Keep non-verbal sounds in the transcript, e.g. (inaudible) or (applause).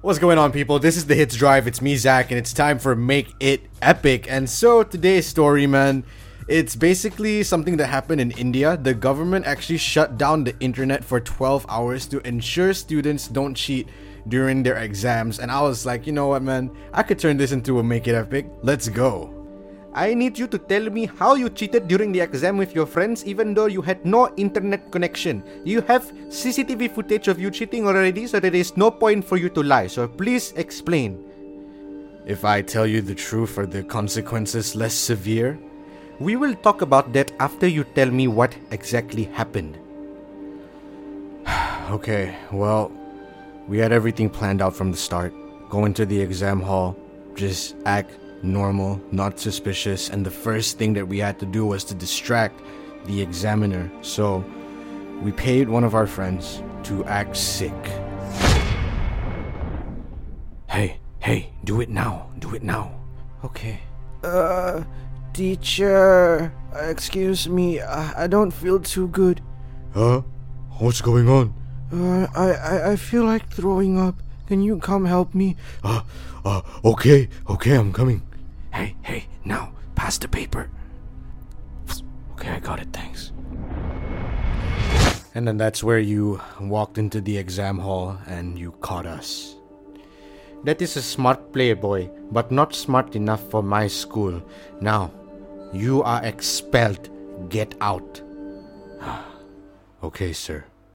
What's going on, people? This is the Hits Drive. It's me, Zach, and it's time for Make It Epic. And so, today's story, man, it's basically something that happened in India. The government actually shut down the internet for 12 hours to ensure students don't cheat during their exams. And I was like, you know what, man? I could turn this into a Make It Epic. Let's go. I need you to tell me how you cheated during the exam with your friends even though you had no internet connection. You have CCTV footage of you cheating already, so there is no point for you to lie. So please explain. If I tell you the truth, are the consequences less severe? We will talk about that after you tell me what exactly happened. (sighs) okay, well, we had everything planned out from the start. Go into the exam hall, just act normal, not suspicious, and the first thing that we had to do was to distract the examiner. So we paid one of our friends to act sick. Hey, hey, do it now, do it now. Okay. Uh, teacher, excuse me, I, I don't feel too good. Huh? What's going on? Uh, I, I, I feel like throwing up. Can you come help me? Uh, uh, okay, okay, I'm coming. Hey, hey, now, pass the paper. Okay, I got it, thanks. And then that's where you walked into the exam hall and you caught us. That is a smart play, boy, but not smart enough for my school. Now, you are expelled. Get out. (sighs) okay, sir.